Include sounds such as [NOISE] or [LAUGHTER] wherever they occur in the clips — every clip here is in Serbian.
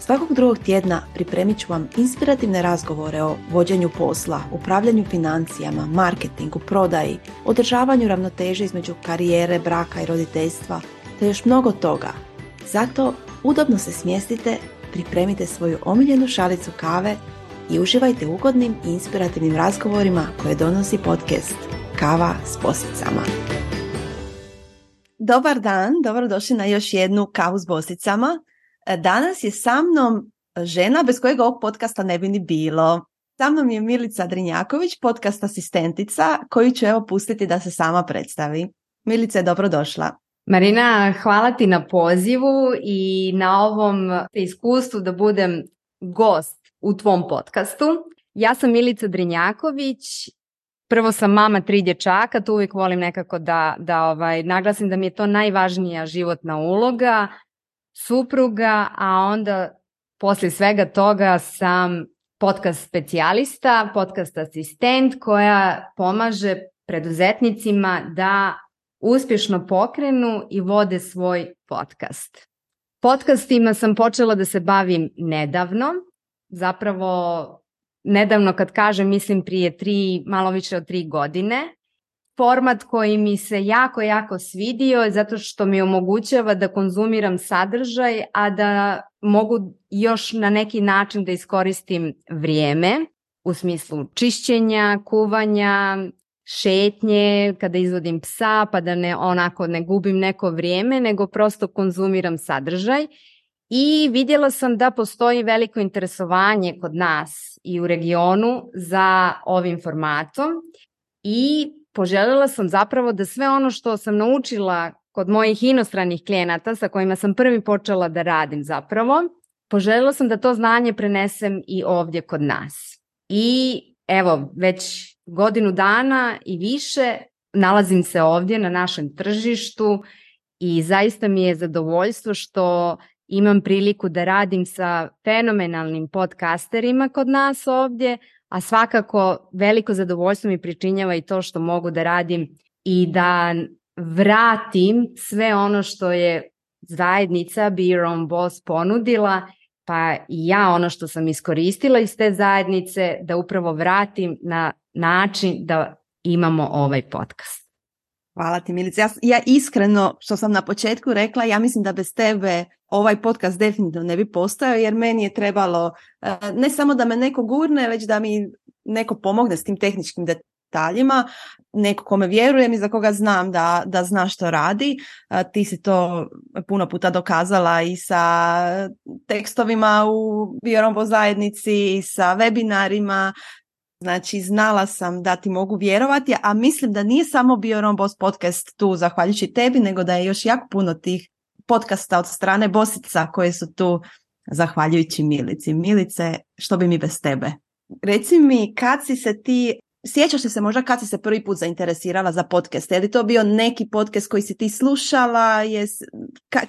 Svakog drugog tjedna pripremit ću vam inspirativne razgovore o vođenju posla, upravljanju financijama, marketingu, prodaji, održavanju ravnoteže između karijere, braka i roditeljstva, te još mnogo toga. Zato udobno se smjestite, pripremite svoju omiljenu šalicu kave i uživajte ugodnim i inspirativnim razgovorima koje donosi podcast Kava s posicama. Dobar dan, dobrodošli na još jednu kavu s bosicama. Danas je sa mnom žena bez kojeg ovog podcasta ne bi ni bilo. Sa mnom je Milica Drinjaković, podcast asistentica, koju ću evo pustiti da se sama predstavi. Milica je dobrodošla. Marina, hvala ti na pozivu i na ovom iskustvu da budem gost u tvom podcastu. Ja sam Milica Drinjaković, prvo sam mama tri dječaka, tu uvijek volim nekako da, da ovaj, naglasim da mi je to najvažnija životna uloga, supruga, a onda poslije svega toga sam podcast specijalista, podcast asistent koja pomaže preduzetnicima da uspješno pokrenu i vode svoj podcast. Podcastima sam počela da se bavim nedavno, zapravo nedavno kad kažem mislim prije tri, malo više od tri godine format koji mi se jako, jako svidio zato što mi omogućava da konzumiram sadržaj, a da mogu još na neki način da iskoristim vrijeme u smislu čišćenja, kuvanja, šetnje, kada izvodim psa, pa da ne onako ne gubim neko vrijeme, nego prosto konzumiram sadržaj. I vidjela sam da postoji veliko interesovanje kod nas i u regionu za ovim formatom i poželjela sam zapravo da sve ono što sam naučila kod mojih inostranih klijenata sa kojima sam prvi počela da radim zapravo, poželjela sam da to znanje prenesem i ovdje kod nas. I evo, već godinu dana i više nalazim se ovdje na našem tržištu i zaista mi je zadovoljstvo što imam priliku da radim sa fenomenalnim podcasterima kod nas ovdje, a svakako veliko zadovoljstvo mi pričinjava i to što mogu da radim i da vratim sve ono što je zajednica Be Your Own Boss ponudila, pa i ja ono što sam iskoristila iz te zajednice da upravo vratim na način da imamo ovaj podcast. Hvala ti Milica. Ja, ja iskreno, što sam na početku rekla, ja mislim da bez tebe ovaj podcast definitivno ne bi postojao jer meni je trebalo eh, ne samo da me neko gurne, već da mi neko pomogne s tim tehničkim detaljima, neko kome vjerujem i za koga znam da, da zna što radi. Eh, ti si to puno puta dokazala i sa tekstovima u Biorombo zajednici i sa webinarima. Znači, znala sam da ti mogu vjerovati, a mislim da nije samo bio Rombos podcast tu zahvaljujući tebi, nego da je još jako puno tih podcasta od strane Bosica koje su tu zahvaljujući Milici. Milice, što bi mi bez tebe? Reci mi, kad si se ti, sjećaš li se možda kad si se prvi put zainteresirala za podcast? Je li to bio neki podcast koji si ti slušala? Jes,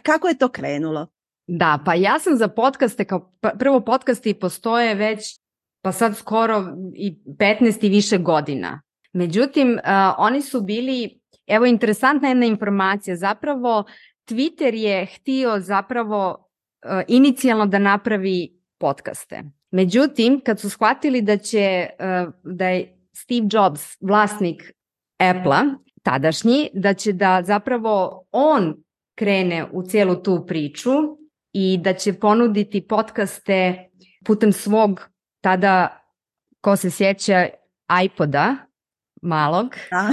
kako je to krenulo? Da, pa ja sam za podcaste, kao prvo podcasti postoje već pa sad skoro i 15 i više godina. Međutim, uh, oni su bili, evo interesantna jedna informacija, zapravo Twitter je htio zapravo uh, inicijalno da napravi podcaste. Međutim, kad su shvatili da će, uh, da je Steve Jobs vlasnik Apple-a, tadašnji, da će da zapravo on krene u cijelu tu priču i da će ponuditi podcaste putem svog tada, ko se sjeća iPoda malog, da.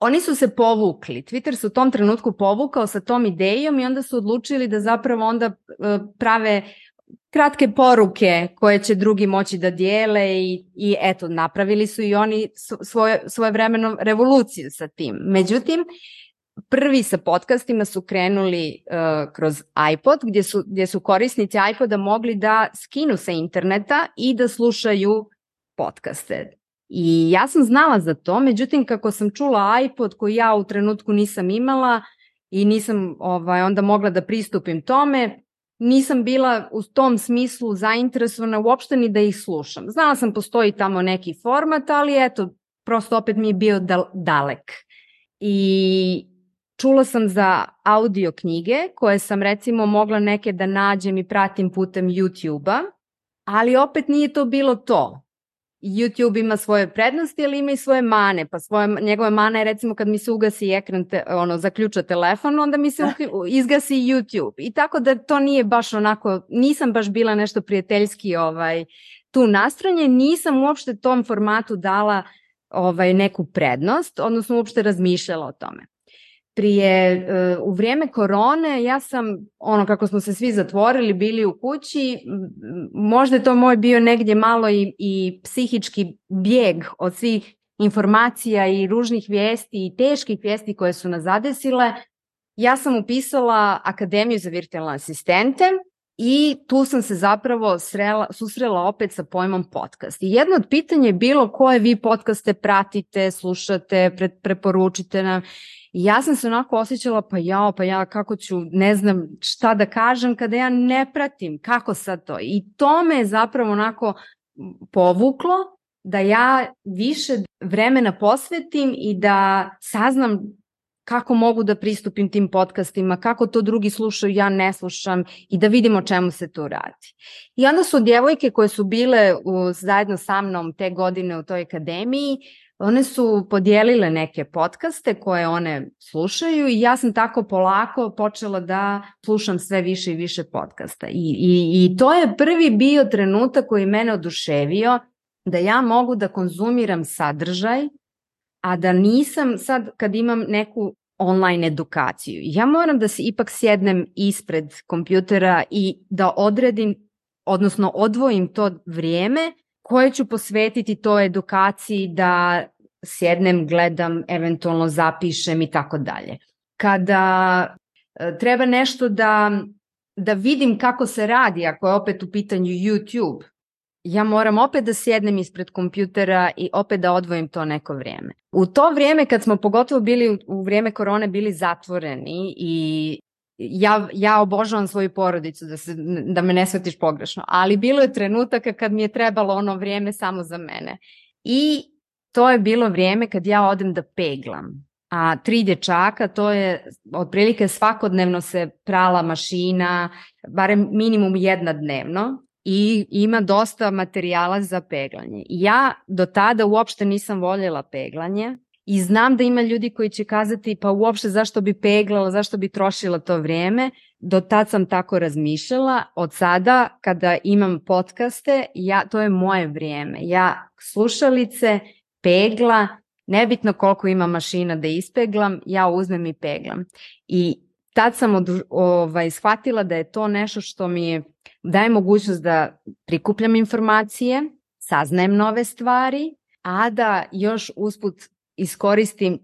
oni su se povukli. Twitter su u tom trenutku povukao sa tom idejom i onda su odlučili da zapravo onda e, prave kratke poruke koje će drugi moći da dijele i, i eto, napravili su i oni svoje, svoje vremeno revoluciju sa tim. Međutim, prvi sa podcastima su krenuli uh, kroz iPod gdje su, gdje su korisnici iPoda mogli da skinu sa interneta i da slušaju podcaste. I ja sam znala za to, međutim kako sam čula iPod koji ja u trenutku nisam imala, i nisam ovaj, onda mogla da pristupim tome. Nisam bila u tom smislu zainteresovana uopšte ni da ih slušam. Znala sam postoji tamo neki format, ali eto, prosto opet mi je bio dalek. I čula sam za audio knjige koje sam recimo mogla neke da nađem i pratim putem YouTube-a, ali opet nije to bilo to. YouTube ima svoje prednosti, ali ima i svoje mane. Pa svoje, njegove mane je recimo kad mi se ugasi ekran, te, ono, zaključa telefon, onda mi se da. izgasi YouTube. I tako da to nije baš onako, nisam baš bila nešto prijateljski ovaj, tu nastranje, nisam uopšte tom formatu dala ovaj, neku prednost, odnosno uopšte razmišljala o tome prije, uh, u vrijeme korone, ja sam, ono kako smo se svi zatvorili, bili u kući, možda je to moj bio negdje malo i, i psihički bijeg od svih informacija i ružnih vijesti i teških vijesti koje su nas zadesile. Ja sam upisala Akademiju za virtualne asistente i tu sam se zapravo srela, susrela opet sa pojmom podcast. I jedno od pitanja je bilo koje vi podcaste pratite, slušate, pre, preporučite nam. I ja sam se onako osjećala, pa ja, pa ja kako ću, ne znam šta da kažem kada ja ne pratim, kako sad to. I to me je zapravo onako povuklo da ja više vremena posvetim i da saznam kako mogu da pristupim tim podcastima, kako to drugi slušaju, ja ne slušam i da vidimo o čemu se tu radi. I onda su djevojke koje su bile u, zajedno sa mnom te godine u toj akademiji, one su podijelile neke podcaste koje one slušaju i ja sam tako polako počela da slušam sve više i više podcasta. I, i, i to je prvi bio trenutak koji mene oduševio da ja mogu da konzumiram sadržaj, a da nisam sad kad imam neku online edukaciju. Ja moram da se ipak sjednem ispred kompjutera i da odredim, odnosno odvojim to vrijeme koje ću posvetiti toj edukaciji da sjednem, gledam, eventualno zapišem i tako dalje. Kada e, treba nešto da, da vidim kako se radi, ako je opet u pitanju YouTube, ja moram opet da sjednem ispred kompjutera i opet da odvojim to neko vrijeme. U to vrijeme kad smo pogotovo bili u vrijeme korone bili zatvoreni i ja, ja obožavam svoju porodicu, da, se, da me ne shvatiš pogrešno, ali bilo je trenutaka kad mi je trebalo ono vrijeme samo za mene. I to je bilo vrijeme kad ja odem da peglam. A tri dječaka, to je otprilike svakodnevno se prala mašina, barem minimum jedna dnevno i ima dosta materijala za peglanje. Ja do tada uopšte nisam voljela peglanje i znam da ima ljudi koji će kazati pa uopšte zašto bi peglala, zašto bi trošila to vrijeme. Do tad sam tako razmišljala. Od sada kada imam podcaste, ja, to je moje vrijeme. Ja slušalice, pegla, nebitno koliko ima mašina da ispeglam, ja uzmem i peglam. I tad sam od, ovaj, shvatila da je to nešto što mi daje mogućnost da prikupljam informacije, saznajem nove stvari, a da još usput iskoristim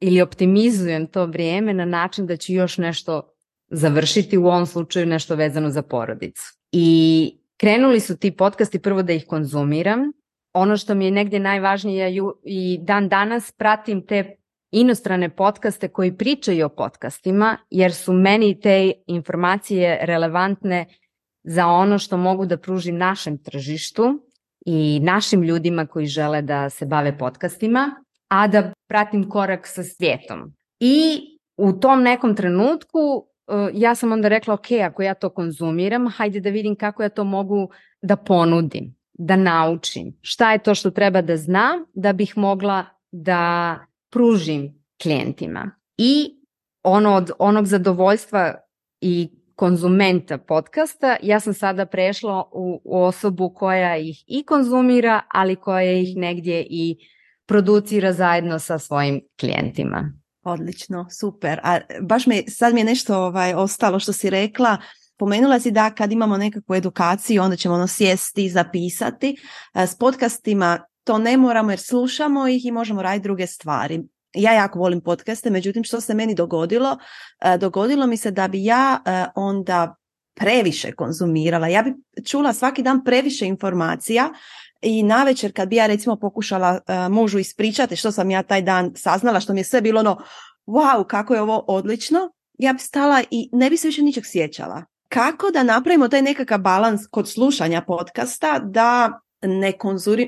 ili optimizujem to vrijeme na način da ću još nešto završiti, u ovom slučaju nešto vezano za porodicu. I krenuli su ti podcasti prvo da ih konzumiram. Ono što mi je negdje najvažnije i dan danas pratim te inostrane podcaste koji pričaju o podcastima, jer su meni te informacije relevantne za ono što mogu da pružim našem tržištu i našim ljudima koji žele da se bave podcastima, a da pratim korak sa svijetom. I u tom nekom trenutku uh, ja sam onda rekla, ok, ako ja to konzumiram, hajde da vidim kako ja to mogu da ponudim, da naučim. Šta je to što treba da znam da bih mogla da pružim klijentima. I ono od onog zadovoljstva i konzumenta podcasta, ja sam sada prešla u, u osobu koja ih i konzumira, ali koja ih negdje i producira zajedno sa svojim klijentima. Odlično, super. A baš mi, sad mi je nešto ovaj, ostalo što si rekla, Pomenula si da kad imamo nekakvu edukaciju, onda ćemo ono sjesti zapisati. S podcastima to ne moramo jer slušamo ih i možemo raditi druge stvari. Ja jako volim podcaste, međutim što se meni dogodilo, dogodilo mi se da bi ja onda previše konzumirala. Ja bi čula svaki dan previše informacija i navečer kad bi ja recimo pokušala e, mužu ispričati što sam ja taj dan saznala, što mi je sve bilo ono wow kako je ovo odlično, ja bi stala i ne bi se više ničeg sjećala. Kako da napravimo taj nekakav balans kod slušanja podcasta da ne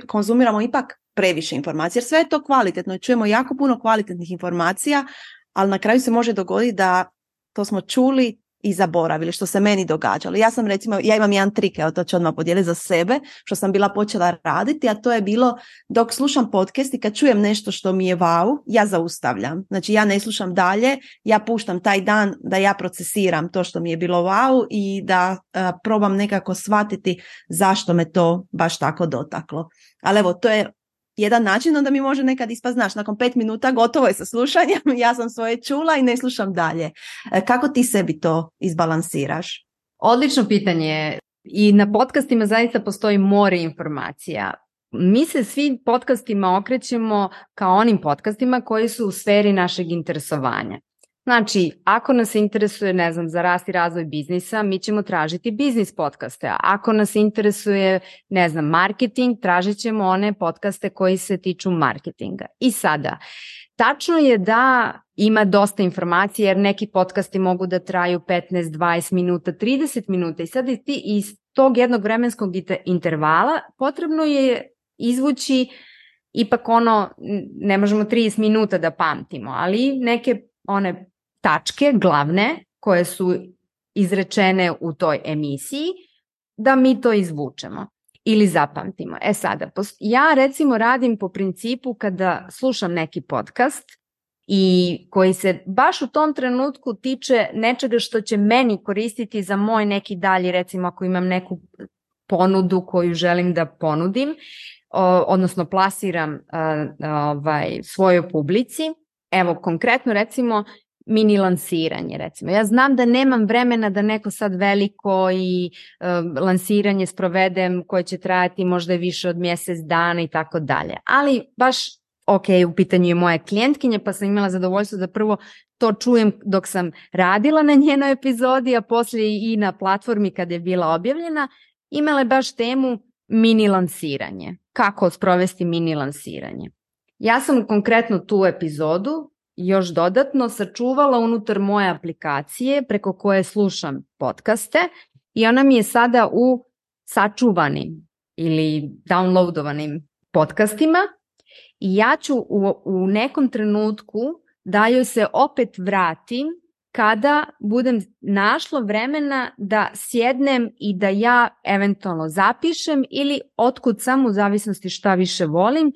konzumiramo ipak previše informacija, jer sve je to kvalitetno, čujemo jako puno kvalitetnih informacija, ali na kraju se može dogoditi da to smo čuli i zaboravili što se meni događalo. Ja sam recimo, ja imam jedan trik, evo to ću odmah podijeliti za sebe, što sam bila počela raditi, a to je bilo dok slušam podcast i kad čujem nešto što mi je wow, ja zaustavljam. Znači ja ne slušam dalje, ja puštam taj dan da ja procesiram to što mi je bilo wow i da probam nekako shvatiti zašto me to baš tako dotaklo. Ali evo, to je jedan način, onda mi može nekad ispast, znaš, nakon pet minuta gotovo je sa slušanjem, [LAUGHS] ja sam svoje čula i ne slušam dalje. E, kako ti sebi to izbalansiraš? Odlično pitanje. I na podcastima zaista postoji more informacija. Mi se svi podcastima okrećemo kao onim podcastima koji su u sferi našeg interesovanja. Znači, ako nas interesuje, ne znam, za rast i razvoj biznisa, mi ćemo tražiti biznis podcaste. Ako nas interesuje, ne znam, marketing, tražit ćemo one podcaste koji se tiču marketinga. I sada, tačno je da ima dosta informacije jer neki podcasti mogu da traju 15, 20 minuta, 30 minuta i sad ti iz tog jednog vremenskog intervala potrebno je izvući ipak ono, ne možemo 30 minuta da pamtimo, ali neke one tačke glavne koje su izrečene u toj emisiji, da mi to izvučemo ili zapamtimo. E sada, ja recimo radim po principu kada slušam neki podcast i koji se baš u tom trenutku tiče nečega što će meni koristiti za moj neki dalji, recimo ako imam neku ponudu koju želim da ponudim, odnosno plasiram ovaj, svojoj publici. Evo, konkretno recimo mini lansiranje recimo. Ja znam da nemam vremena da neko sad veliko i uh, lansiranje sprovedem koje će trajati možda više od mjesec dana i tako dalje. Ali baš ok, u pitanju je moja klijentkinja pa sam imala zadovoljstvo da prvo to čujem dok sam radila na njenoj epizodi, a poslije i na platformi kad je bila objavljena, imala je baš temu mini lansiranje. Kako sprovesti mini lansiranje. Ja sam konkretno tu epizodu još dodatno sačuvala unutar moje aplikacije preko koje slušam podcaste i ona mi je sada u sačuvanim ili downloadovanim podcastima i ja ću u, u nekom trenutku da joj se opet vratim kada budem našla vremena da sjednem i da ja eventualno zapišem ili otkud sam u zavisnosti šta više volim,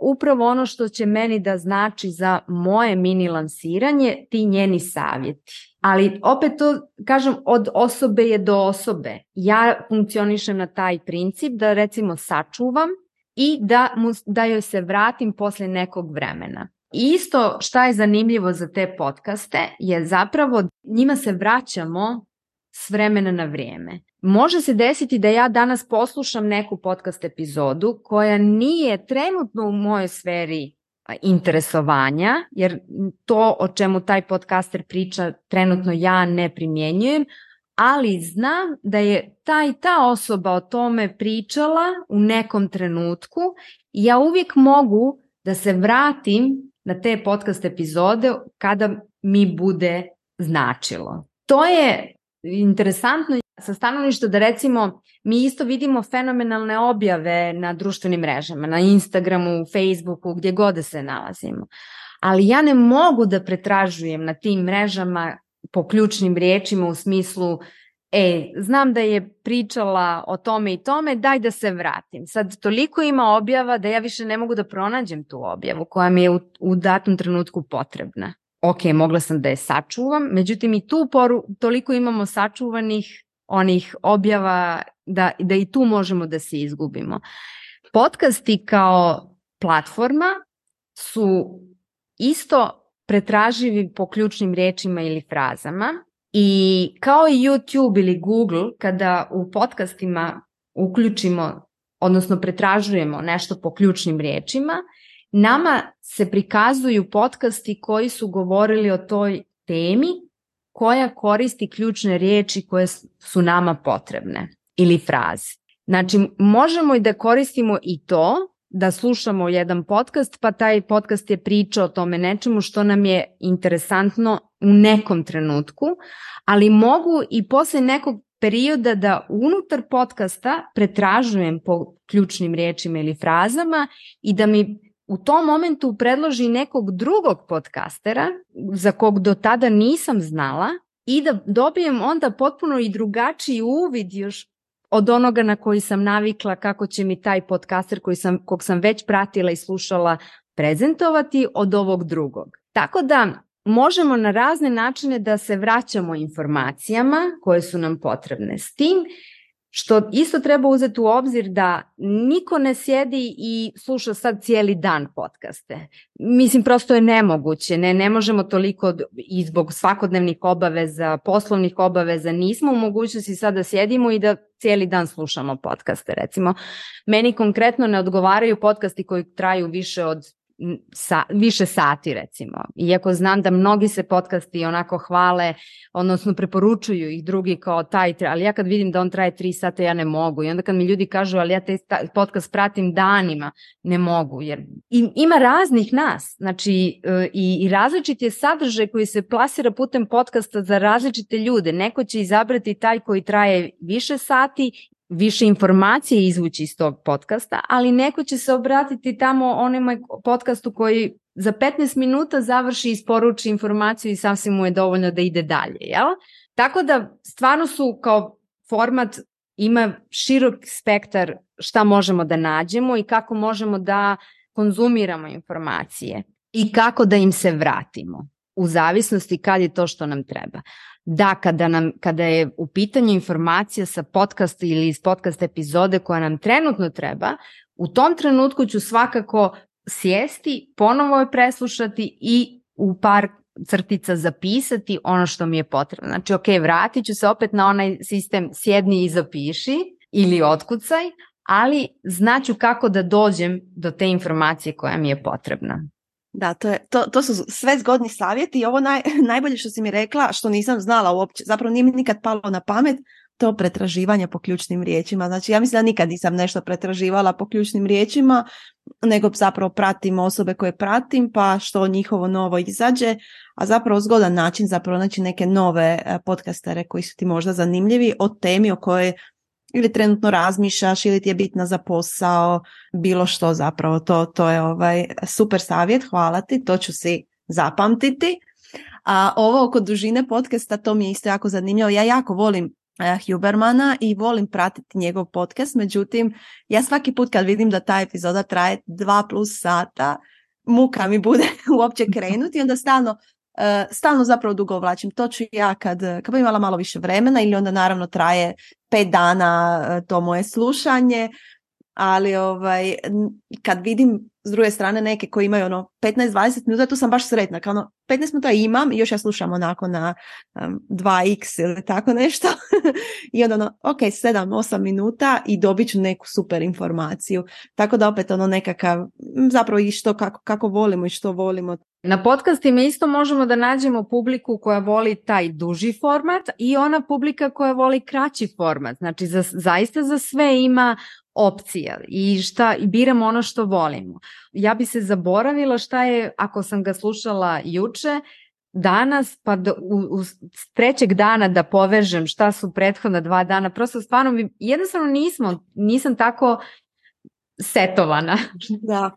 upravo ono što će meni da znači za moje mini lansiranje, ti njeni savjeti. Ali opet to, kažem, od osobe je do osobe. Ja funkcionišem na taj princip da recimo sačuvam i da, mu, da joj se vratim posle nekog vremena. isto šta je zanimljivo za te podcaste je zapravo njima se vraćamo s vremena na vrijeme. Može se desiti da ja danas poslušam neku podcast epizodu koja nije trenutno u mojoj sferi interesovanja, jer to o čemu taj podcaster priča trenutno ja ne primjenjujem, ali znam da je ta i ta osoba o tome pričala u nekom trenutku i ja uvijek mogu da se vratim na te podcast epizode kada mi bude značilo. To je interesantno sa stanovišta da recimo mi isto vidimo fenomenalne objave na društvenim mrežama, na Instagramu, Facebooku, gdje god da se nalazimo. Ali ja ne mogu da pretražujem na tim mrežama po ključnim riječima u smislu e, znam da je pričala o tome i tome, daj da se vratim. Sad toliko ima objava da ja više ne mogu da pronađem tu objavu koja mi je u, u datom trenutku potrebna ok, mogla sam da je sačuvam, međutim i tu poru, toliko imamo sačuvanih onih objava da, da i tu možemo da se izgubimo. Podcasti kao platforma su isto pretraživi po ključnim riječima ili frazama i kao i YouTube ili Google kada u podcastima uključimo odnosno pretražujemo nešto po ključnim riječima, Nama se prikazuju podcasti koji su govorili o toj temi koja koristi ključne riječi koje su nama potrebne ili fraze. Znači, možemo i da koristimo i to, da slušamo jedan podcast, pa taj podcast je pričao o tome nečemu što nam je interesantno u nekom trenutku, ali mogu i posle nekog perioda da unutar podcasta pretražujem po ključnim riječima ili frazama i da mi u tom momentu predloži nekog drugog podcastera za kog do tada nisam znala i da dobijem onda potpuno i drugačiji uvid još od onoga na koji sam navikla kako će mi taj podcaster koji sam, kog sam već pratila i slušala prezentovati od ovog drugog. Tako da možemo na razne načine da se vraćamo informacijama koje su nam potrebne. S tim što isto treba uzeti u obzir da niko ne sjedi i sluša sad cijeli dan podcaste. Mislim, prosto je nemoguće. Ne, ne možemo toliko i zbog svakodnevnih obaveza, poslovnih obaveza, nismo u mogućnosti sad da sjedimo i da cijeli dan slušamo podcaste. Recimo, meni konkretno ne odgovaraju podcasti koji traju više od sa, više sati recimo. Iako znam da mnogi se podcasti onako hvale, odnosno preporučuju ih drugi kao taj, ali ja kad vidim da on traje tri sata ja ne mogu. I onda kad mi ljudi kažu ali ja taj podcast pratim danima, ne mogu. Jer ima raznih nas, znači e, i, i različit je sadržaj koji se plasira putem podcasta za različite ljude. Neko će izabrati taj koji traje više sati više informacije izvući iz tog podcasta, ali neko će se obratiti tamo onima podcastu koji za 15 minuta završi i isporuči informaciju i sasvim mu je dovoljno da ide dalje. Jel? Tako da stvarno su kao format ima širok spektar šta možemo da nađemo i kako možemo da konzumiramo informacije i kako da im se vratimo u zavisnosti kad je to što nam treba da kada, nam, kada je u pitanju informacija sa podcasta ili iz podcast epizode koja nam trenutno treba, u tom trenutku ću svakako sjesti, ponovo je preslušati i u par crtica zapisati ono što mi je potrebno. Znači, ok, vratit ću se opet na onaj sistem sjedni i zapiši ili otkucaj, ali znaću kako da dođem do te informacije koja mi je potrebna. Da, to, je, to, to su sve zgodni savjeti i ovo naj, [LAUGHS] najbolje što si mi rekla, što nisam znala uopće, zapravo nije mi nikad palo na pamet, to pretraživanje po ključnim riječima. Znači ja mislim da nikad nisam nešto pretraživala po ključnim riječima, nego zapravo pratim osobe koje pratim, pa što njihovo novo izađe, a zapravo zgodan način za pronaći neke nove e, podcastere koji su ti možda zanimljivi o temi o kojoj ili trenutno razmišljaš ili ti je bitna za posao, bilo što zapravo, to, to je ovaj super savjet, hvala ti, to ću si zapamtiti. A ovo oko dužine podcasta, to mi je isto jako zanimljivo, ja jako volim eh, Hubermana i volim pratiti njegov podcast, međutim ja svaki put kad vidim da ta epizoda traje dva plus sata, muka mi bude [LAUGHS] uopće krenuti, onda stalno stalno zapravo dugo ovlačim. To ću ja kad, kad bi imala malo više vremena ili onda naravno traje pet dana e, to moje slušanje, ali ovaj, kad vidim s druge strane neke koji imaju ono 15-20 minuta, tu sam baš sretna. Kao ono, 15 minuta imam i još ja slušam onako na um, 2x ili tako nešto. [LAUGHS] I onda ono, ok, 7-8 minuta i dobit ću neku super informaciju. Tako da opet ono nekakav, zapravo i što kako, kako volimo i što volimo. Na podcastima isto možemo da nađemo publiku koja voli taj duži format i ona publika koja voli kraći format. Znači za, zaista za sve ima opcija i šta i biramo ono što volimo. Ja bi se zaboravila šta je ako sam ga slušala juče, danas pa do, u, u trećeg dana da povežem šta su prethodna dva dana, prosto stvarno bi, jednostavno nismo, nisam tako setovana. Da.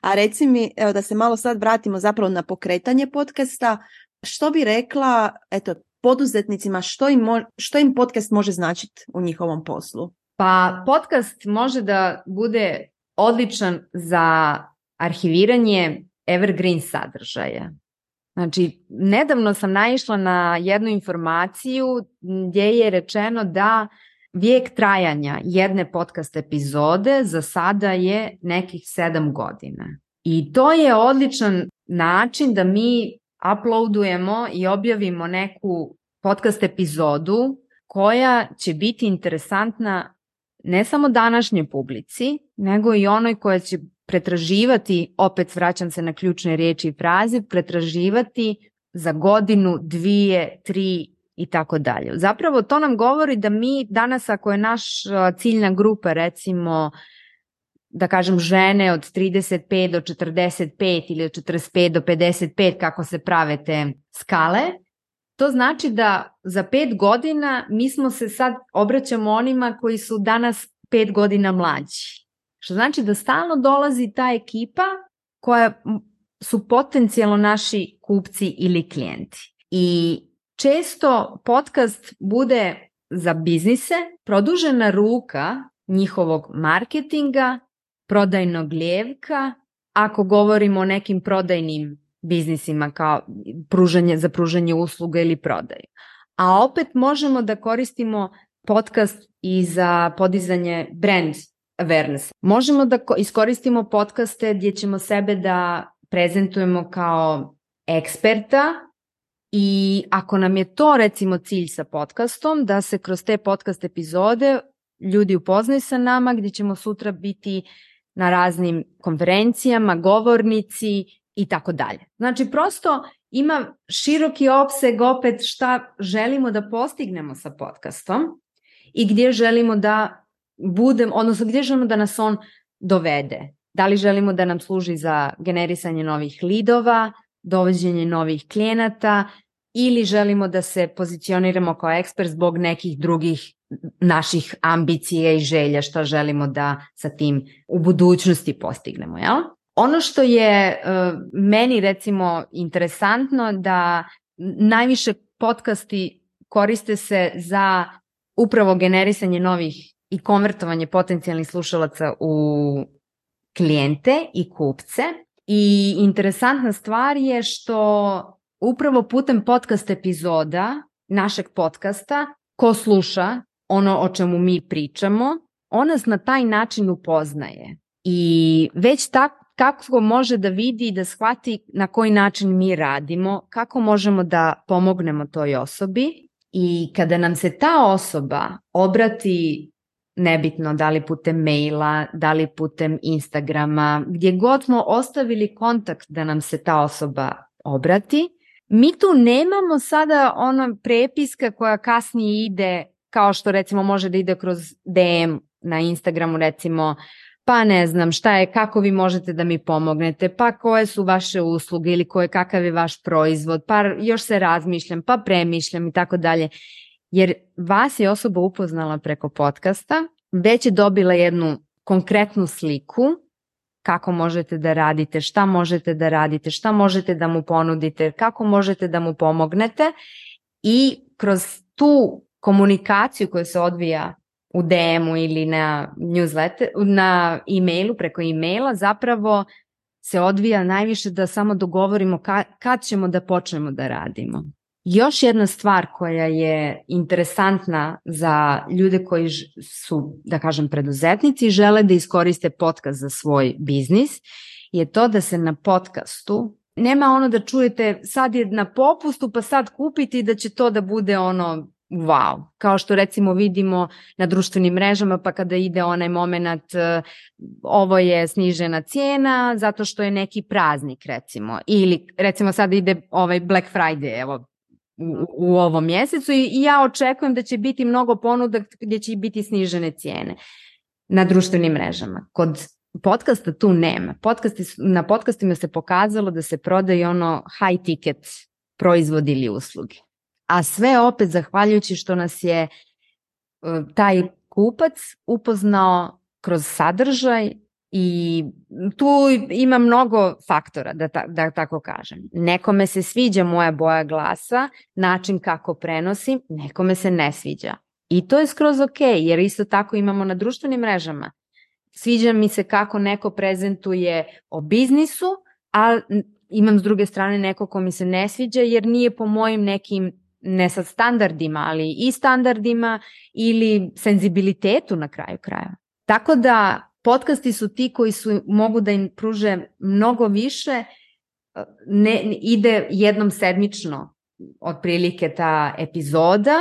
A reci mi, evo da se malo sad vratimo zapravo na pokretanje podcasta, što bi rekla, eto, poduzetnicima, što im, mo, što im podcast može značiti u njihovom poslu? Pa podcast može da bude odličan za arhiviranje evergreen sadržaja. Znači, nedavno sam naišla na jednu informaciju gdje je rečeno da vijek trajanja jedne podcast epizode za sada je nekih sedam godina. I to je odličan način da mi uploadujemo i objavimo neku podcast epizodu koja će biti interesantna ne samo današnjoj publici, nego i onoj koja će pretraživati, opet vraćam se na ključne riječi i fraze, pretraživati za godinu, dvije, tri i tako dalje. Zapravo to nam govori da mi danas ako je naš ciljna grupa recimo da kažem žene od 35 do 45 ili od 45 do 55 kako se prave te skale, to znači da za pet godina mi smo se sad obraćamo onima koji su danas pet godina mlađi. Što znači da stalno dolazi ta ekipa koja su potencijalno naši kupci ili klijenti. I često podcast bude za biznise produžena ruka njihovog marketinga, prodajnog lijevka, ako govorimo o nekim prodajnim biznisima kao pružanje za pružanje usluga ili prodaju. A opet možemo da koristimo podcast i za podizanje brand awareness. Možemo da iskoristimo podcaste gdje ćemo sebe da prezentujemo kao eksperta i ako nam je to recimo cilj sa podcastom, da se kroz te podcast epizode ljudi upoznaju sa nama gdje ćemo sutra biti na raznim konferencijama, govornici i tako dalje. Znači prosto ima široki opseg opet šta želimo da postignemo sa podcastom i gdje želimo da budem, odnosno gdje želimo da nas on dovede. Da li želimo da nam služi za generisanje novih lidova, dovođenje novih klijenata ili želimo da se pozicioniramo kao ekspert zbog nekih drugih naših ambicija i želja što želimo da sa tim u budućnosti postignemo. Jel? Ono što je uh, meni recimo interesantno da najviše podcasti koriste se za upravo generisanje novih i konvertovanje potencijalnih slušalaca u klijente i kupce. I interesantna stvar je što upravo putem podcast epizoda našeg podcasta, ko sluša ono o čemu mi pričamo, on nas na taj način upoznaje. I već tak, kako može da vidi i da shvati na koji način mi radimo, kako možemo da pomognemo toj osobi i kada nam se ta osoba obrati nebitno da li putem maila, da li putem Instagrama, gdje god smo ostavili kontakt da nam se ta osoba obrati, mi tu nemamo sada ono prepiska koja kasnije ide kao što recimo može da ide kroz DM na Instagramu recimo pa ne znam šta je, kako vi možete da mi pomognete, pa koje su vaše usluge ili koje, kakav je vaš proizvod, pa još se razmišljam, pa premišljam i tako dalje. Jer vas je osoba upoznala preko podcasta, već je dobila jednu konkretnu sliku kako možete da radite, šta možete da radite, šta možete da mu ponudite, kako možete da mu pomognete? I kroz tu komunikaciju koja se odvija u DM-u ili na newsletter, na e-mailu, preko e-maila, zapravo se odvija najviše da samo dogovorimo ka, kad ćemo da počnemo da radimo. Još jedna stvar koja je interesantna za ljude koji su, da kažem, preduzetnici i žele da iskoriste podcast za svoj biznis, je to da se na podcastu nema ono da čujete sad je na popustu pa sad kupiti da će to da bude ono wow. Kao što recimo vidimo na društvenim mrežama pa kada ide onaj moment e, ovo je snižena cijena zato što je neki praznik recimo ili recimo sad ide ovaj Black Friday evo u, u ovom mjesecu i, i ja očekujem da će biti mnogo ponuda gdje će biti snižene cijene na društvenim mrežama. Kod podcasta tu nema. Podcasti, na podcastima se pokazalo da se prodaje ono high ticket proizvod ili usluge a sve opet zahvaljujući što nas je e, taj kupac upoznao kroz sadržaj i tu ima mnogo faktora, da, ta, da tako kažem. Nekome se sviđa moja boja glasa, način kako prenosim, nekome se ne sviđa. I to je skroz ok, jer isto tako imamo na društvenim mrežama. Sviđa mi se kako neko prezentuje o biznisu, a imam s druge strane neko ko mi se ne sviđa jer nije po mojim nekim ne sa standardima, ali i standardima ili senzibilitetu na kraju kraja. Tako da podcasti su ti koji su, mogu da im pruže mnogo više, ne, ide jednom sedmično otprilike ta epizoda,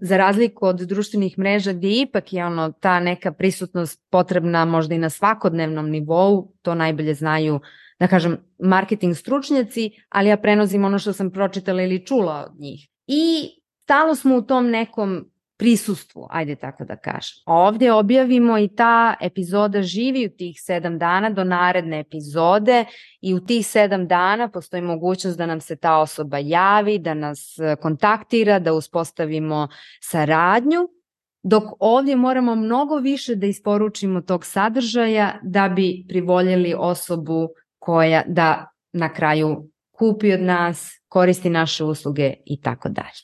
za razliku od društvenih mreža gdje ipak je ono ta neka prisutnost potrebna možda i na svakodnevnom nivou, to najbolje znaju da kažem marketing stručnjaci, ali ja prenozim ono što sam pročitala ili čula od njih. I stalo smo u tom nekom prisustvu, ajde tako da kažem. Ovdje objavimo i ta epizoda živi u tih sedam dana do naredne epizode i u tih sedam dana postoji mogućnost da nam se ta osoba javi, da nas e, kontaktira, da uspostavimo saradnju, dok ovdje moramo mnogo više da isporučimo tog sadržaja da bi privoljeli osobu koja da na kraju kupi od nas, koristi naše usluge i tako dalje.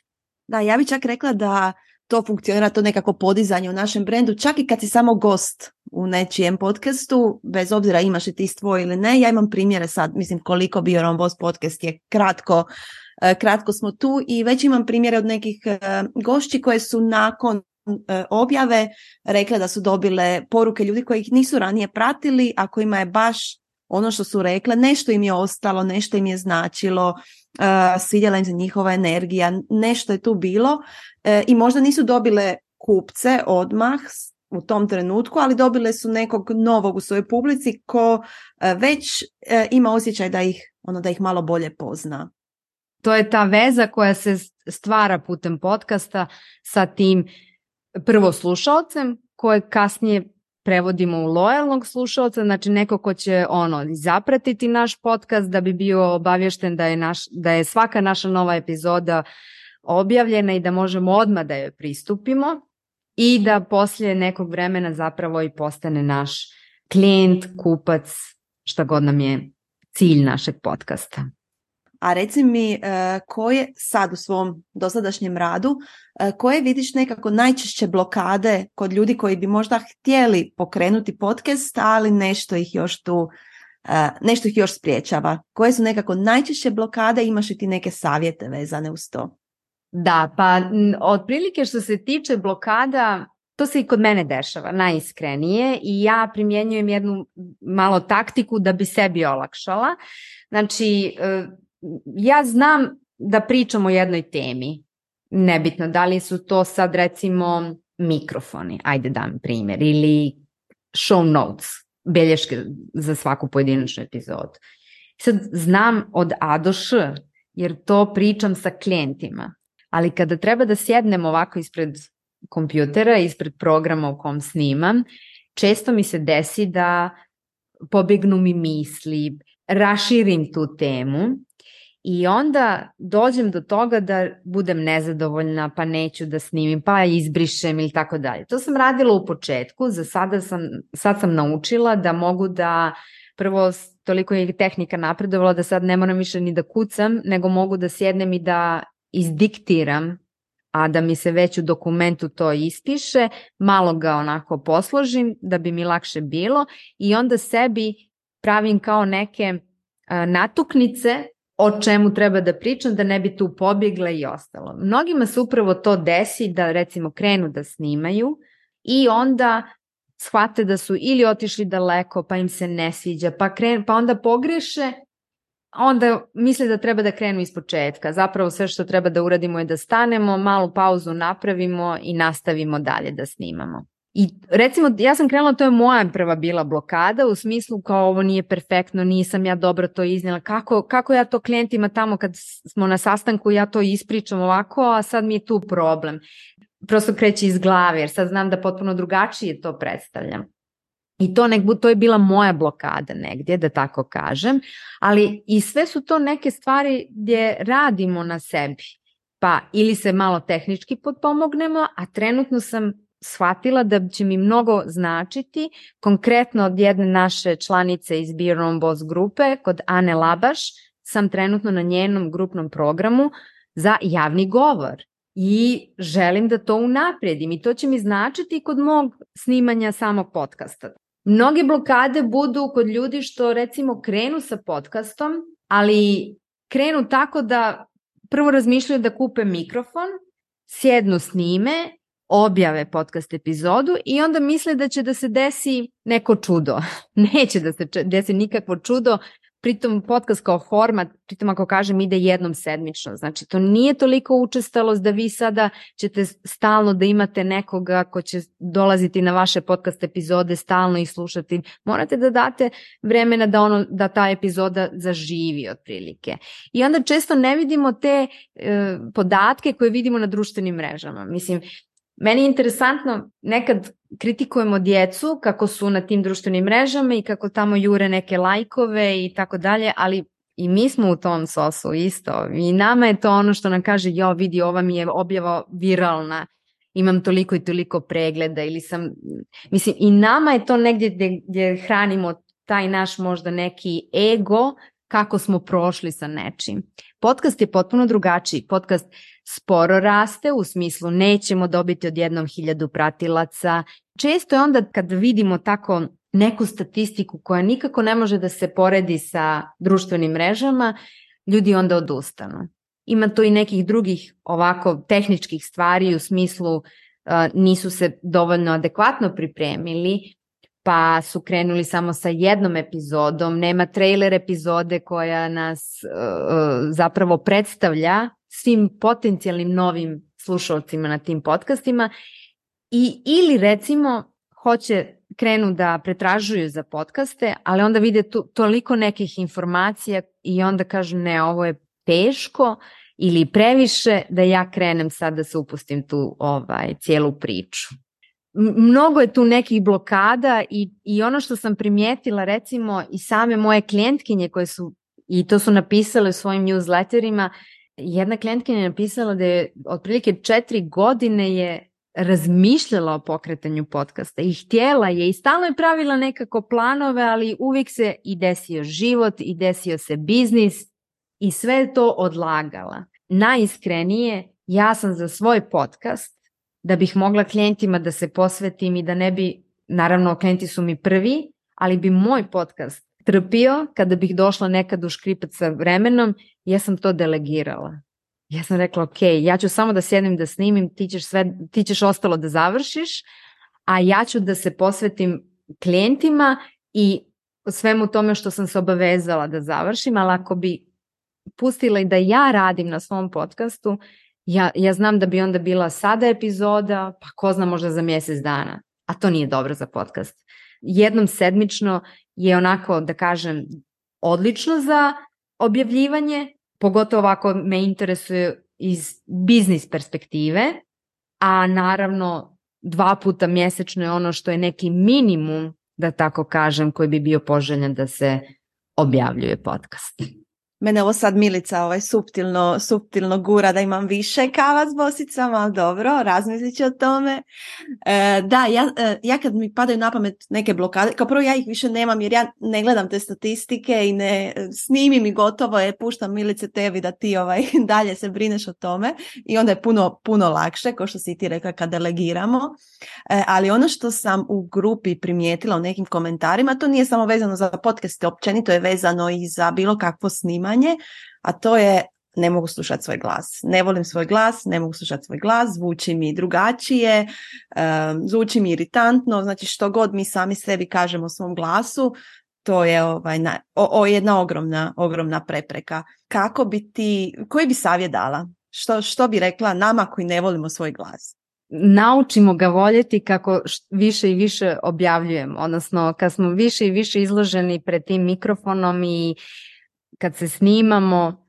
Da, ja bih čak rekla da to funkcionira, to nekako podizanje u našem brendu, čak i kad si samo gost u nečijem podcastu, bez obzira imaš li ti svoj ili ne, ja imam primjere sad, mislim koliko bio on Boss podcast je kratko, e, kratko smo tu i već imam primjere od nekih e, gošći koje su nakon e, objave rekle da su dobile poruke ljudi koji ih nisu ranije pratili, a kojima je baš ono što su rekle, nešto im je ostalo, nešto im je značilo, uh, svidjela im se njihova energija, nešto je tu bilo e, i možda nisu dobile kupce odmah u tom trenutku, ali dobile su nekog novog u svojoj publici ko e, već ima osjećaj da ih, ono, da ih malo bolje pozna. To je ta veza koja se stvara putem podcasta sa tim prvo slušalcem koje kasnije prevodimo u lojalnog slušalca, znači neko ko će ono zapratiti naš podcast da bi bio obavješten da je, naš, da je svaka naša nova epizoda objavljena i da možemo odmah da joj pristupimo i da poslije nekog vremena zapravo i postane naš klijent, kupac, šta god nam je cilj našeg podcasta. A reci mi e, koje sad u svom dosadašnjem radu, e, koje vidiš nekako najčešće blokade kod ljudi koji bi možda htjeli pokrenuti podcast, ali nešto ih još tu, e, nešto ih još spriječava. Koje su nekako najčešće blokade, imaš li ti neke savjete vezane uz to? Da, pa otprilike što se tiče blokada, to se i kod mene dešava najiskrenije i ja primjenjujem jednu malo taktiku da bi sebi olakšala. Znači, ja znam da pričam o jednoj temi, nebitno da li su to sad recimo mikrofoni, ajde dam primjer, ili show notes, belješke za svaku pojedinačnu epizodu. Sad znam od A do Š, jer to pričam sa klijentima, ali kada treba da sjednem ovako ispred kompjutera, ispred programa u kom snimam, često mi se desi da pobegnu mi misli, raširim tu temu I onda dođem do toga da budem nezadovoljna, pa neću da snimim, pa izbrišem ili tako dalje. To sam radila u početku, za sada sam, sad sam naučila da mogu da prvo toliko je tehnika napredovala da sad ne moram više ni da kucam, nego mogu da sjednem i da izdiktiram, a da mi se već u dokumentu to ispiše, malo ga onako posložim da bi mi lakše bilo i onda sebi pravim kao neke natuknice o čemu treba da pričam da ne bi tu pobjegle i ostalo. Mnogima se upravo to desi da recimo krenu da snimaju i onda shvate da su ili otišli daleko pa im se ne sviđa pa, kren, pa onda pogreše onda misle da treba da krenu iz početka. Zapravo sve što treba da uradimo je da stanemo, malu pauzu napravimo i nastavimo dalje da snimamo. I recimo, ja sam krenula, to je moja prva bila blokada, u smislu kao ovo nije perfektno, nisam ja dobro to iznijela, kako, kako ja to klijentima tamo kad smo na sastanku, ja to ispričam ovako, a sad mi je tu problem. Prosto kreće iz glave, jer sad znam da potpuno drugačije to predstavljam. I to, nek, to je bila moja blokada negdje, da tako kažem, ali i sve su to neke stvari gdje radimo na sebi. Pa ili se malo tehnički potpomognemo, a trenutno sam shvatila da će mi mnogo značiti, konkretno od jedne naše članice iz Beer on Boss grupe, kod Ane Labaš, sam trenutno na njenom grupnom programu za javni govor i želim da to unapredim i to će mi značiti kod mog snimanja samog podcasta. Mnoge blokade budu kod ljudi što recimo krenu sa podcastom, ali krenu tako da prvo razmišljaju da kupe mikrofon, sjednu snime objave podcast epizodu i onda misle da će da se desi neko čudo. [LAUGHS] Neće da se desi nikakvo čudo, pritom podcast kao format, pritom ako kažem ide jednom sedmično, znači to nije toliko učestalost da vi sada ćete stalno da imate nekoga ko će dolaziti na vaše podcast epizode stalno i slušati, morate da date vremena da, ono, da ta epizoda zaživi otprilike. I onda često ne vidimo te e, podatke koje vidimo na društvenim mrežama. Mislim, Meni je interesantno, nekad kritikujemo djecu kako su na tim društvenim mrežama i kako tamo jure neke lajkove i tako dalje, ali i mi smo u tom sosu isto. I nama je to ono što nam kaže, jo vidi ova mi je objava viralna, imam toliko i toliko pregleda ili sam, mislim i nama je to negdje gdje, gdje hranimo taj naš možda neki ego kako smo prošli sa nečim. Podcast je potpuno drugačiji. Podcast sporo raste u smislu nećemo dobiti odjednom hiljadu pratilaca. Često je onda kad vidimo tako neku statistiku koja nikako ne može da se poredi sa društvenim mrežama, ljudi onda odustanu. Ima to i nekih drugih ovako tehničkih stvari u smislu uh, nisu se dovoljno adekvatno pripremili, pa su krenuli samo sa jednom epizodom, nema trailer epizode koja nas uh, zapravo predstavlja svim potencijalnim novim slušalcima na tim podcastima i ili recimo hoće krenu da pretražuju za podcaste, ali onda vide tu, toliko nekih informacija i onda kažu ne, ovo je teško ili previše da ja krenem sad da se upustim tu ovaj cijelu priču. Mnogo je tu nekih blokada i, i ono što sam primijetila recimo i same moje klijentkinje koje su i to su napisale u svojim newsletterima, jedna klijentkinja je napisala da je otprilike četiri godine je razmišljala o pokretanju podcasta i htjela je i stalno je pravila nekako planove, ali uvijek se i desio život i desio se biznis i sve to odlagala. Najiskrenije, ja sam za svoj podcast, da bih mogla klijentima da se posvetim i da ne bi, naravno klijenti su mi prvi, ali bi moj podcast trpio kada bih došla nekad u škripac sa vremenom, ja sam to delegirala. Ja sam rekla, ok, ja ću samo da sjedim da snimim, ti ćeš, sve, ti ćeš ostalo da završiš, a ja ću da se posvetim klijentima i svemu tome što sam se obavezala da završim, ali ako bi pustila i da ja radim na svom podcastu, ja, ja znam da bi onda bila sada epizoda, pa ko zna možda za mjesec dana, a to nije dobro za podcast. Jednom sedmično je onako, da kažem, odlično za objavljivanje, pogotovo ako me interesuje iz biznis perspektive, a naravno dva puta mjesečno je ono što je neki minimum, da tako kažem, koji bi bio poželjan da se objavljuje podcast. Mene ovo sad Milica ovaj suptilno, suptilno gura da imam više kava s bosicama, ali dobro, razmislit ću o tome. E, da, ja, e, ja kad mi padaju na pamet neke blokade, kao prvo ja ih više nemam jer ja ne gledam te statistike i ne snimim i gotovo je, puštam Milice tebi da ti ovaj [LAUGHS] dalje se brineš o tome i onda je puno, puno lakše, kao što si ti rekla kad delegiramo. E, ali ono što sam u grupi primijetila u nekim komentarima, to nije samo vezano za podcaste, općenito je vezano i za bilo kakvo snimanje snimanje, a to je ne mogu slušati svoj glas. Ne volim svoj glas, ne mogu slušati svoj glas, zvuči mi drugačije, zvuči mi iritantno, znači što god mi sami sebi kažemo o svom glasu, to je ovaj, na, o, o, jedna ogromna, ogromna prepreka. Kako bi ti, koji bi savjet dala? Što, što bi rekla nama koji ne volimo svoj glas? naučimo ga voljeti kako više i više objavljujemo, odnosno kad smo više i više izloženi pred tim mikrofonom i kad se snimamo,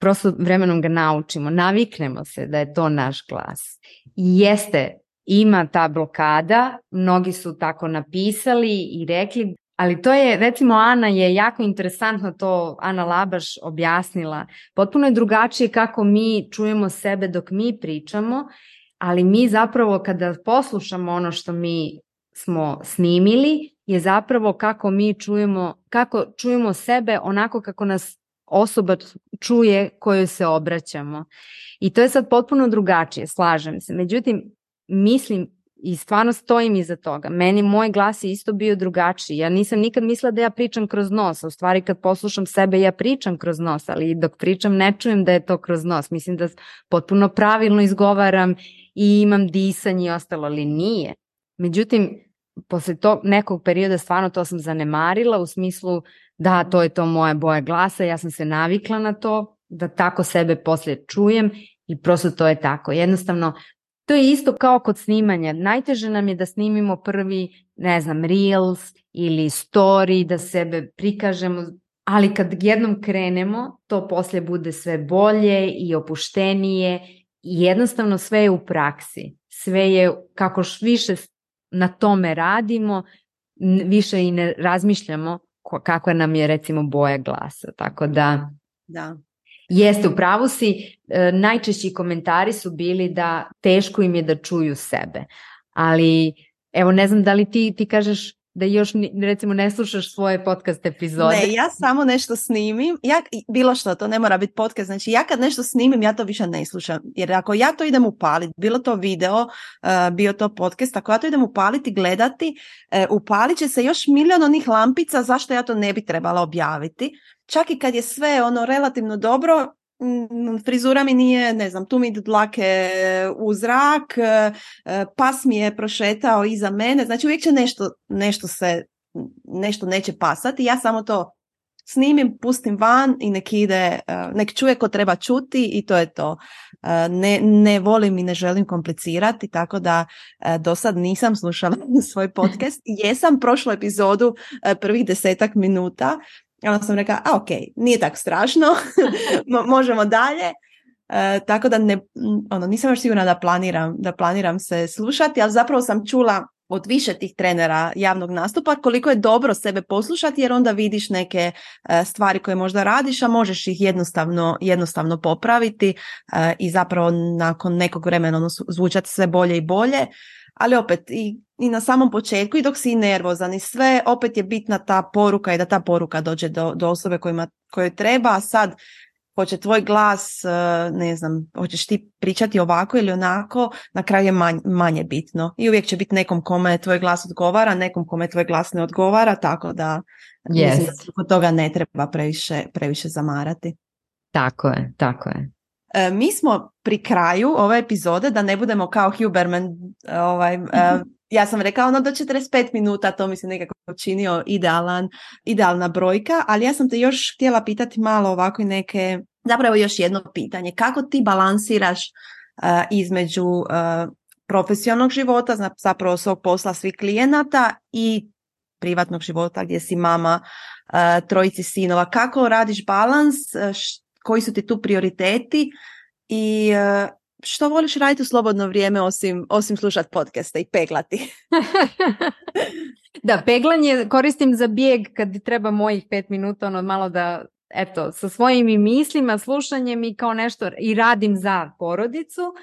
prosto vremenom ga naučimo, naviknemo se da je to naš glas. I jeste, ima ta blokada, mnogi su tako napisali i rekli, ali to je, recimo Ana je jako interesantno to Ana Labaš objasnila. Potpuno je drugačije kako mi čujemo sebe dok mi pričamo, ali mi zapravo kada poslušamo ono što mi smo snimili je zapravo kako mi čujemo, kako čujemo sebe onako kako nas osoba čuje kojoj se obraćamo. I to je sad potpuno drugačije, slažem se. Međutim, mislim i stvarno stojim iza toga. Meni moj glas je isto bio drugačiji. Ja nisam nikad mislila da ja pričam kroz nos. U stvari kad poslušam sebe ja pričam kroz nos, ali dok pričam ne čujem da je to kroz nos. Mislim da potpuno pravilno izgovaram i imam disanje i ostalo, ali nije. Međutim, posle tog nekog perioda stvarno to sam zanemarila u smislu da to je to moja boja glasa, ja sam se navikla na to, da tako sebe poslije čujem i prosto to je tako. Jednostavno, to je isto kao kod snimanja. Najteže nam je da snimimo prvi, ne znam, reels ili story, da sebe prikažemo, ali kad jednom krenemo, to poslije bude sve bolje i opuštenije i jednostavno sve je u praksi. sve je kako više na tome radimo, više i ne razmišljamo kakva nam je recimo boja glasa. Tako da, da. Jeste, u pravu si, e, najčešći komentari su bili da teško im je da čuju sebe. Ali, evo, ne znam da li ti, ti kažeš da još recimo ne slušaš svoje podcast epizode? Ne, ja samo nešto snimim. Ja, bilo što, to ne mora biti podcast. Znači ja kad nešto snimim, ja to više ne slušam. Jer ako ja to idem upaliti, bilo to video, uh, bio to podcast, ako ja to idem upaliti, gledati, uh, upalit će se još milion onih lampica zašto ja to ne bi trebala objaviti. Čak i kad je sve ono relativno dobro, frizura mi nije, ne znam, tu mi dlake u zrak, e, pas mi je prošetao iza mene, znači uvijek će nešto, nešto se, nešto neće pasati, ja samo to snimim, pustim van i nek ide, e, nek čuje ko treba čuti i to je to. E, ne, ne volim i ne želim komplicirati, tako da do sad nisam slušala [LAUGHS] svoj podcast. Jesam prošlu epizodu prvih desetak minuta, onda sam rekla, a ok, nije tako strašno, [LAUGHS] možemo dalje. E, tako da ne, ono, nisam još sigurna da planiram, da planiram se slušati, ali zapravo sam čula od više tih trenera javnog nastupa koliko je dobro sebe poslušati jer onda vidiš neke e, stvari koje možda radiš, a možeš ih jednostavno, jednostavno popraviti e, i zapravo nakon nekog vremena ono, zvučati sve bolje i bolje ali opet i, i na samom početku i dok si nervozan i sve, opet je bitna ta poruka i da ta poruka dođe do, do osobe kojima, kojoj treba, a sad hoće tvoj glas, e, ne znam, hoćeš ti pričati ovako ili onako, na kraju je manje bitno. I uvijek će biti nekom kome tvoj glas odgovara, nekom kome tvoj glas ne odgovara, tako da yes. mislim da toga ne treba previše, previše zamarati. Tako je, tako je. E, mi smo pri kraju ove epizode, da ne budemo kao Huberman, ovaj, e, [LAUGHS] ja sam rekao ono do 45 minuta, to mi se nekako činio idealan, idealna brojka, ali ja sam te još htjela pitati malo ovako neke, zapravo još jedno pitanje, kako ti balansiraš uh, između uh, profesionalnog života, zapravo svog posla svih klijenata i privatnog života gdje si mama trojici sinova, kako radiš balans, koji su ti tu prioriteti i što voliš raditi u slobodno vrijeme osim, osim slušati podcaste i peglati? [LAUGHS] da, peglanje koristim za bijeg kad treba mojih pet minuta, ono malo da eto, sa svojim i mislima, slušanjem i kao nešto i radim za porodicu,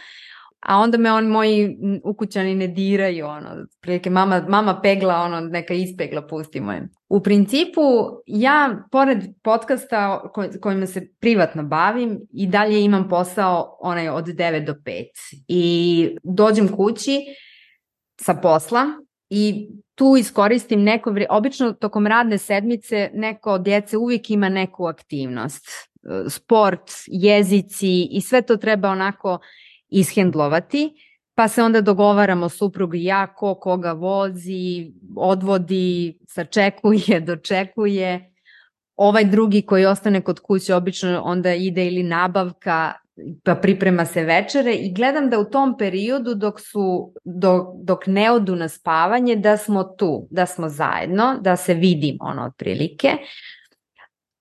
a onda me on moji ukućani ne diraju, ono, prilike mama, mama pegla, ono, neka ispegla, pustimo je. U principu, ja, pored podcasta koj, kojima se privatno bavim, i dalje imam posao onaj od 9 do 5. I dođem kući sa posla i tu iskoristim neko obično tokom radne sedmice neko od djece uvijek ima neku aktivnost. Sport, jezici i sve to treba onako ishendlovati, pa se onda dogovaramo suprug i ja ko koga vozi, odvodi, sačekuje, [LAUGHS] dočekuje. Ovaj drugi koji ostane kod kuće obično onda ide ili nabavka pa priprema se večere i gledam da u tom periodu dok su dok, dok ne odu na spavanje da smo tu, da smo zajedno, da se vidimo ono otprilike.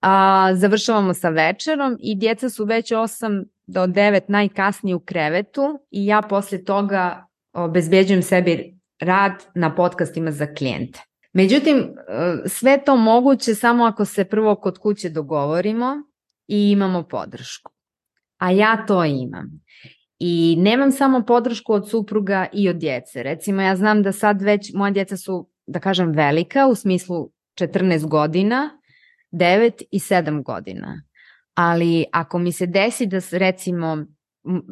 A, završavamo sa večerom i djeca su već 8 do 9 najkasnije u krevetu i ja posle toga obezbeđujem sebi rad na podcastima za klijente. Međutim, e, sve to moguće samo ako se prvo kod kuće dogovorimo i imamo podršku. A ja to imam. I nemam samo podršku od supruga i od djece. Recimo, ja znam da sad već moja djeca su, da kažem, velika, u smislu 14 godina, 9 i 7 godina ali ako mi se desi da recimo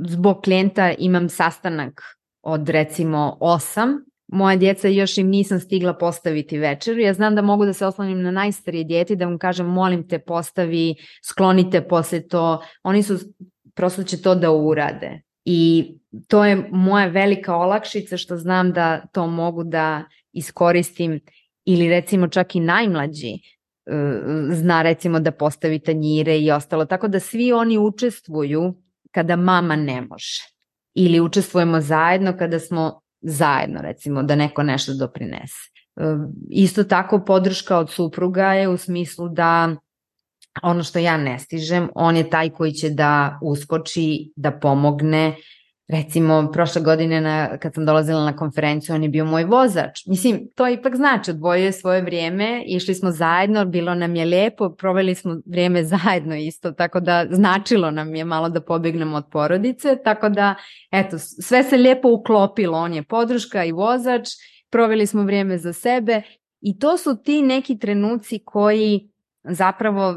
zbog klijenta imam sastanak od recimo 8, moja djeca još im nisam stigla postaviti večeru, ja znam da mogu da se oslonim na najstarije djeti, da vam kažem molim te postavi, sklonite posle to, oni su prosto će to da urade. I to je moja velika olakšica što znam da to mogu da iskoristim ili recimo čak i najmlađi zna recimo da postavi tanjire i ostalo, tako da svi oni učestvuju kada mama ne može. Ili učestvujemo zajedno kada smo zajedno, recimo, da neko nešto doprinese. E, isto tako podrška od supruga je u smislu da ono što ja ne stižem, on je taj koji će da uskoči, da pomogne, Recimo, prošle godine na, kad sam dolazila na konferenciju, on je bio moj vozač. Mislim, to ipak znači, odvojio je svoje vrijeme, išli smo zajedno, bilo nam je lijepo, proveli smo vrijeme [LAUGHS] zajedno isto, tako da značilo nam je malo da pobegnemo od porodice, tako da, eto, sve se lijepo uklopilo, on je podrška i vozač, proveli smo vrijeme za sebe i to su ti neki trenuci koji zapravo e,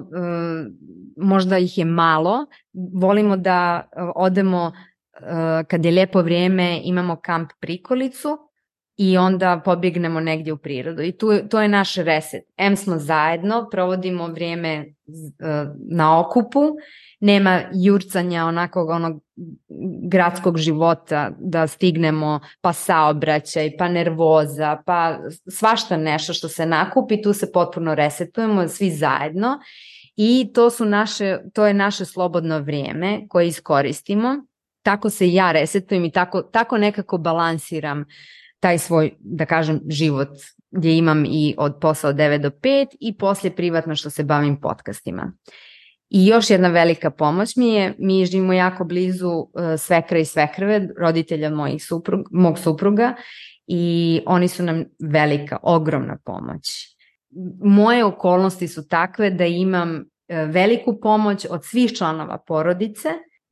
možda ih je malo, volimo da odemo Eh, kad je lijepo vrijeme imamo kamp prikolicu i onda pobjegnemo negdje u prirodu. I tu, to je naš reset. M smo zajedno, provodimo vrijeme eh, na okupu, nema jurcanja onakog onog gradskog života da stignemo pa saobraćaj, pa nervoza, pa svašta nešto što se nakupi, tu se potpuno resetujemo svi zajedno. I to su naše, to je naše slobodno vrijeme koje iskoristimo tako se ja resetujem i tako, tako nekako balansiram taj svoj, da kažem, život gdje imam i od posla od 9 do 5 i poslije privatno što se bavim podcastima. I još jedna velika pomoć mi je, mi živimo jako blizu uh, svekra i svekrve, roditelja mojih suprug, mog supruga i oni su nam velika, ogromna pomoć. Moje okolnosti su takve da imam uh, veliku pomoć od svih članova porodice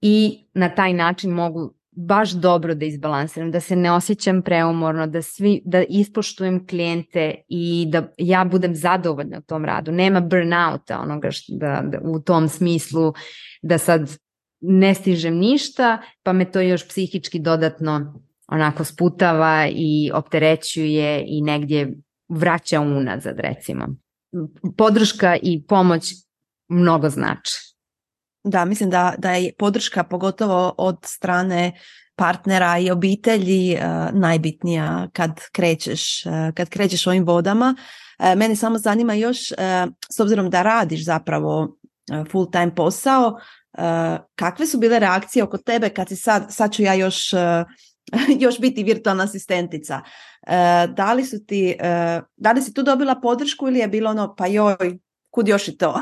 i na taj način mogu baš dobro da izbalansiram, da se ne osjećam preumorno, da, svi, da ispoštujem klijente i da ja budem zadovoljna u tom radu. Nema burnouta onoga što, da, da, u tom smislu da sad ne stižem ništa, pa me to još psihički dodatno onako sputava i opterećuje i negdje vraća unazad recimo. Podrška i pomoć mnogo znači. Da, mislim da, da je podrška pogotovo od strane partnera i obitelji uh, najbitnija kad krećeš, uh, kad krećeš ovim vodama. Uh, mene samo zanima još, s obzirom da radiš zapravo full time posao, kakve su bile reakcije oko tebe kad si sad, sad ću ja još, [LAUGHS] još biti virtualna asistentica. Da li su ti, da li si tu dobila podršku ili je bilo ono pa joj, kud još i to?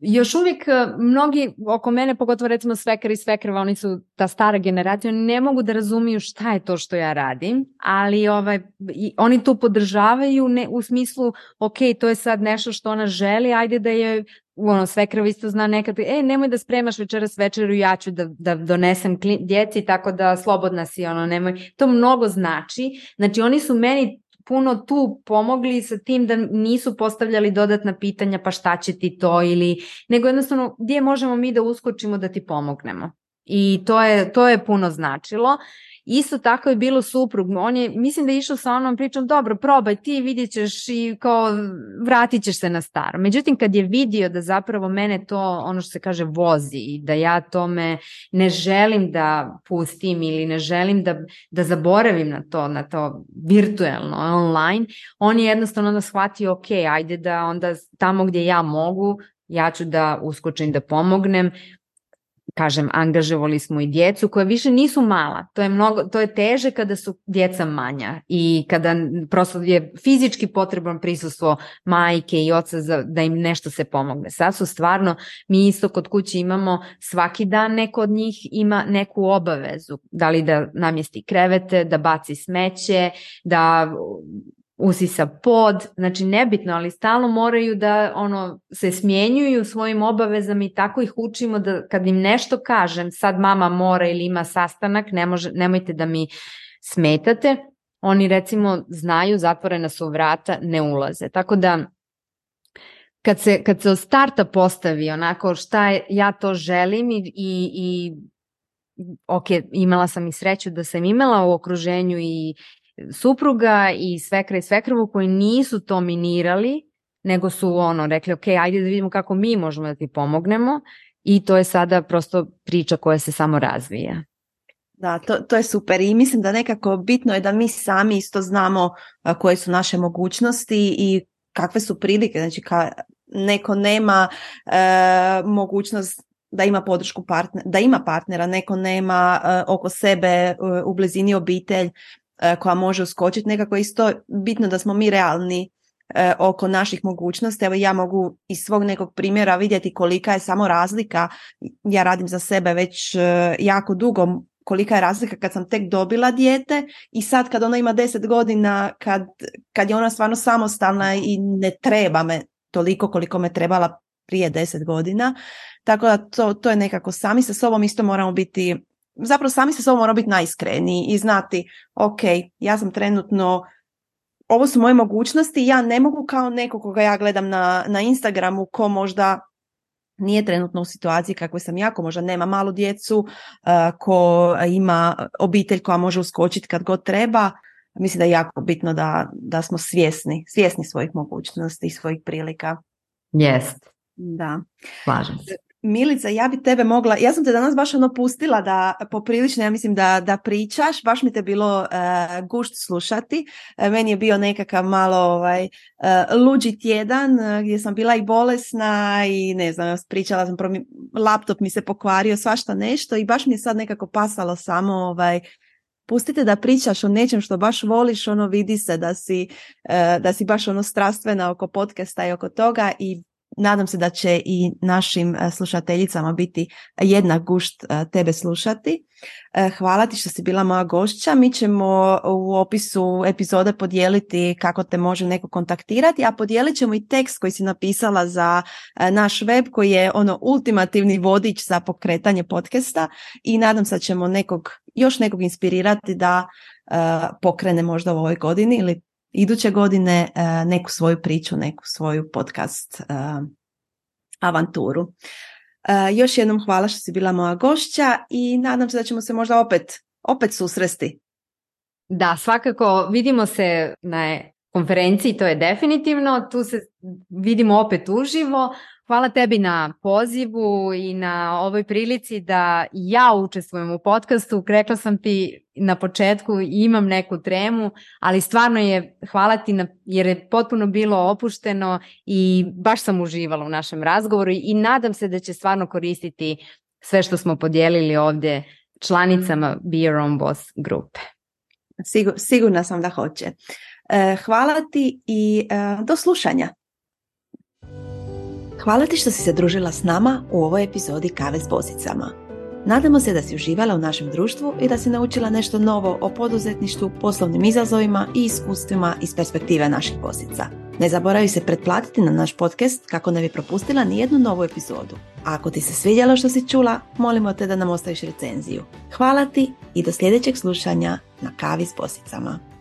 Još uvijek e, mnogi oko mene, pogotovo recimo svekar i svekrva, oni su ta stara generacija, oni ne mogu da razumiju šta je to što ja radim, ali ovaj, oni to podržavaju ne, u smislu, ok, to je sad nešto što ona želi, ajde da je ono, svekrva isto zna nekad, e, nemoj da spremaš večeras večeru, ja ću da, da donesem djeci, tako da slobodna si, ono, nemoj, to mnogo znači, znači oni su meni puno tu pomogli sa tim da nisu postavljali dodatna pitanja pa šta će ti to ili nego jednostavno gdje možemo mi da uskočimo da ti pomognemo. I to je, to je puno značilo Isto tako je bilo suprug, on je, mislim da je išao sa onom pričom, dobro, probaj ti, vidjet ćeš i kao vratit ćeš se na staro. Međutim, kad je vidio da zapravo mene to, ono što se kaže, vozi i da ja tome ne želim da pustim ili ne želim da, da zaboravim na to, na to virtuelno, online, on je jednostavno onda shvatio, ok, ajde da onda tamo gdje ja mogu, ja ću da uskočim da pomognem, kažem, angažovali smo i djecu koja više nisu mala. To je, mnogo, to je teže kada su djeca manja i kada prosto je fizički potreban prisustvo majke i oca za, da im nešto se pomogne. Sad su stvarno, mi isto kod kuće imamo svaki dan neko od njih ima neku obavezu. Da li da namjesti krevete, da baci smeće, da usisa pod, znači nebitno, ali stalno moraju da ono se smjenjuju svojim obavezama i tako ih učimo da kad im nešto kažem, sad mama mora ili ima sastanak, ne može, nemojte da mi smetate, oni recimo znaju, zatvorena su vrata, ne ulaze. Tako da kad se, kad se od starta postavi onako šta je, ja to želim i, i, i ok, imala sam i sreću da sam imala u okruženju i supruga i svekra i svekrvu koji nisu to minirali, nego su ono rekli ok, ajde da vidimo kako mi možemo da ti pomognemo. I to je sada prosto priča koja se samo razvija. Da, to, to je super. I mislim da nekako bitno je da mi sami isto znamo koje su naše mogućnosti i kakve su prilike, znači ka, neko nema e, mogućnost da ima podršku partnera, da ima partnera, neko nema e, oko sebe e, u blizini obitelj, koja može uskočiti, nekako isto bitno da smo mi realni oko naših mogućnosti. Evo ja mogu iz svog nekog primjera vidjeti kolika je samo razlika. Ja radim za sebe već jako dugo kolika je razlika kad sam tek dobila dijete i sad kad ona ima deset godina, kad, kad je ona stvarno samostalna i ne treba me toliko koliko me trebala prije deset godina. Tako da to, to je nekako sami sa sobom isto moramo biti, zapravo sami sa sobom moramo biti najiskreniji i znati, ok, ja sam trenutno ovo su moje mogućnosti, ja ne mogu kao neko koga ja gledam na, na Instagramu ko možda nije trenutno u situaciji kakve sam ja, ko možda nema malu djecu, ko ima obitelj koja može uskočiti kad god treba. Mislim da je jako bitno da, da smo svjesni, svjesni svojih mogućnosti i svojih prilika. Jest. Da. Slažem se. Milica, ja bi tebe mogla, ja sam te danas baš ono pustila da poprilično, ja mislim da, da pričaš, baš mi te bilo uh, gušt slušati, uh, meni je bio nekakav malo ovaj, uh, luđi tjedan gdje sam bila i bolesna i ne znam, pričala sam, mi, laptop mi se pokvario, svašta nešto i baš mi je sad nekako pasalo samo ovaj, pustite da pričaš o nečem što baš voliš, ono vidi se da si, da si baš ono strastvena oko podcasta i oko toga i nadam se da će i našim e, slušateljicama biti jednak gušt e, tebe slušati. E, hvala ti što si bila moja gošća. Mi ćemo u opisu epizode podijeliti kako te može neko kontaktirati, a podijelit ćemo i tekst koji si napisala za naš web koji je ono ultimativni vodič za pokretanje podcasta i nadam se da ćemo nekog, još nekog inspirirati da pokrene možda u ovoj godini ili iduće godine e, neku svoju priču, neku svoju podcast e, avanturu. E, još jednom hvala što si bila moja gošća i nadam se da ćemo se možda opet, opet susresti. Da, svakako vidimo se na konferenciji, to je definitivno, tu se vidimo opet uživo, Hvala tebi na pozivu i na ovoj prilici da ja učestvujem u podcastu. Rekla sam ti na početku imam neku tremu, ali stvarno je hvala ti na, jer je potpuno bilo opušteno i baš sam uživala u našem razgovoru i nadam se da će stvarno koristiti sve što smo podijelili ovdje članicama Be Your Own Boss grupe. Sigur, sigurna sam da hoće. E, hvala ti i e, do slušanja. Hvala ti što si se družila s nama u ovoj epizodi Kave s bosicama. Nadamo se da si uživala u našem društvu i da si naučila nešto novo o poduzetništvu, poslovnim izazovima i iskustvima iz perspektive naših bosica. Ne zaboravi se pretplatiti na naš podcast kako ne bi propustila ni jednu novu epizodu. A ako ti se svidjelo što si čula, molimo te da nam ostaviš recenziju. Hvala ti i do sljedećeg slušanja na Kavi s bosicama.